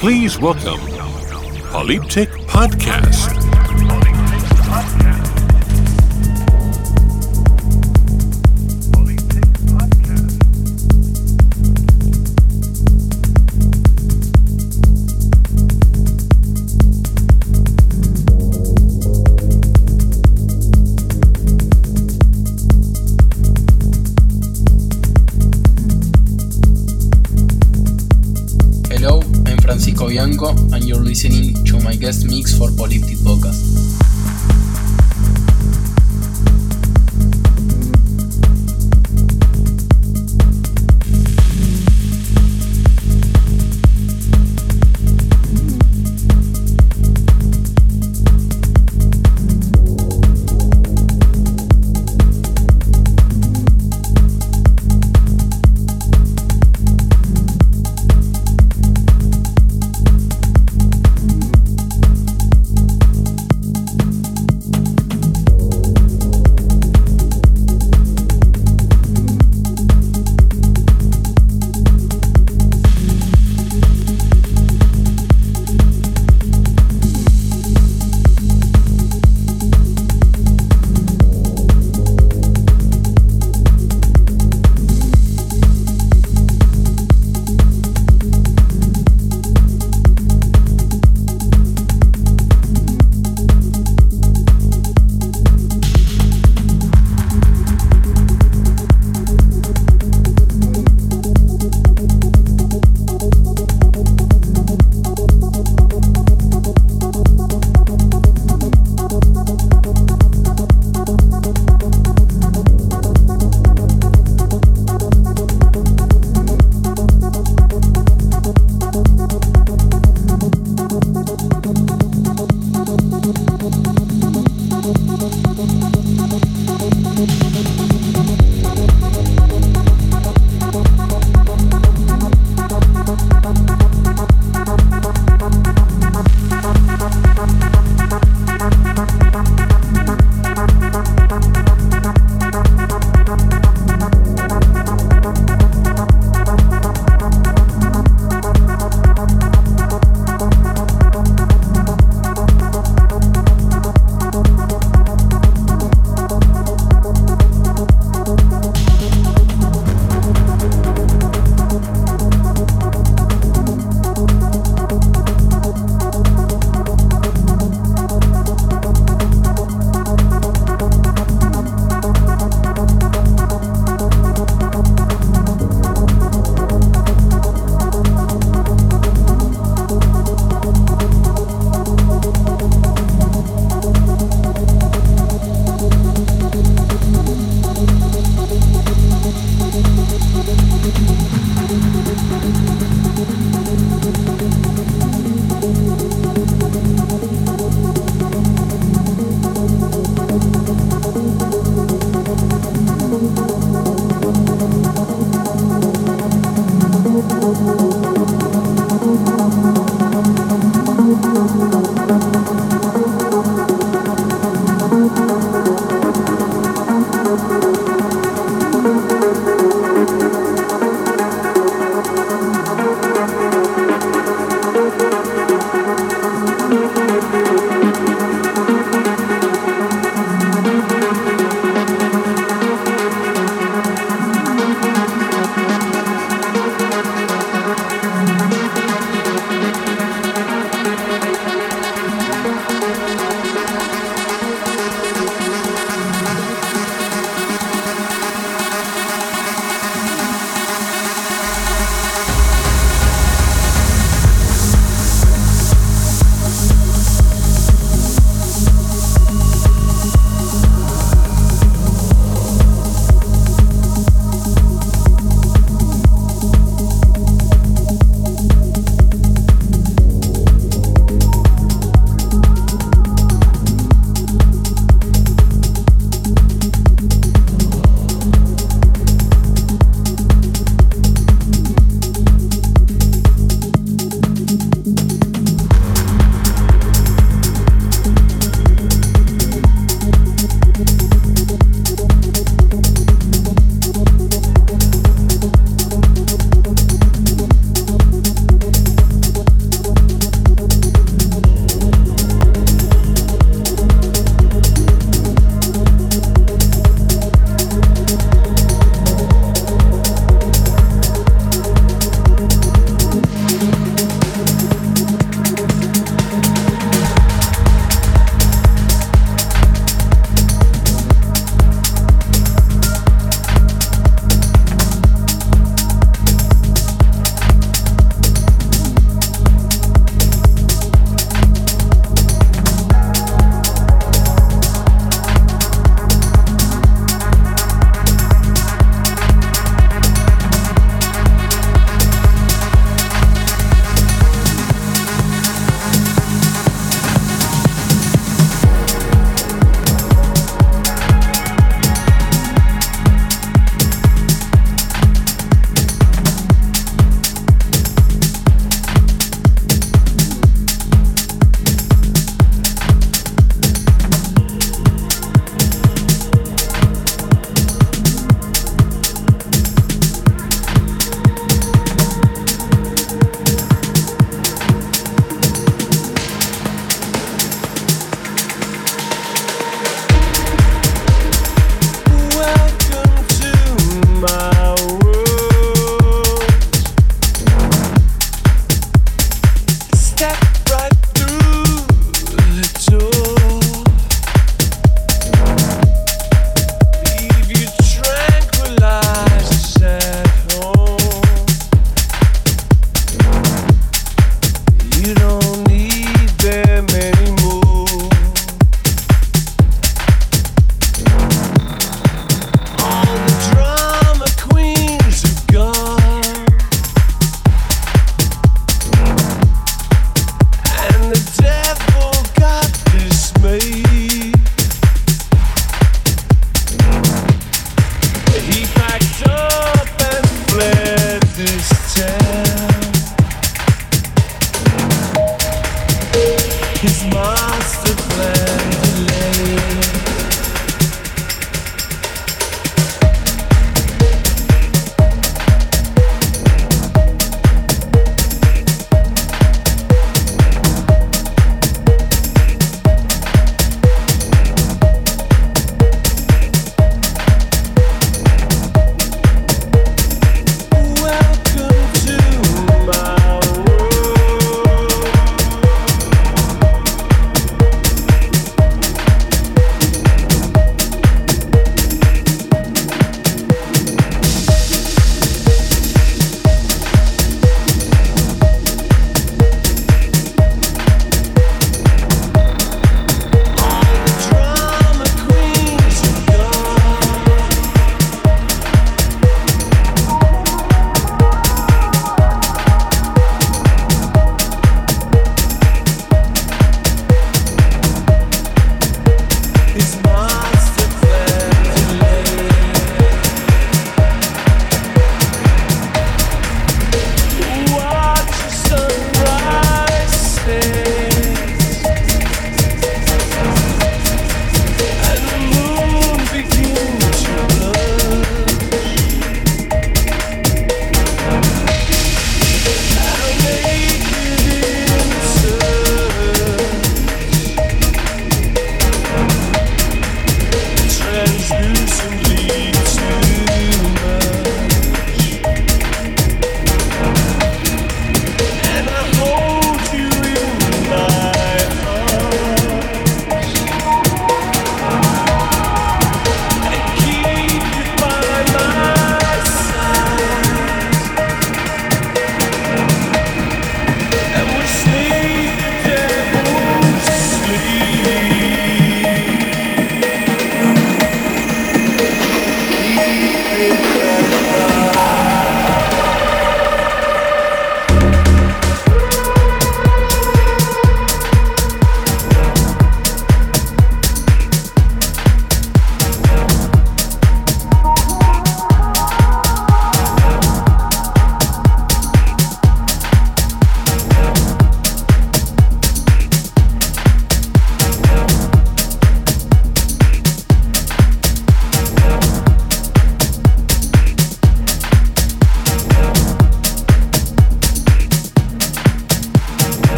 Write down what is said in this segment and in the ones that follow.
Please welcome Polyptych Podcast. For Podcast.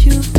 you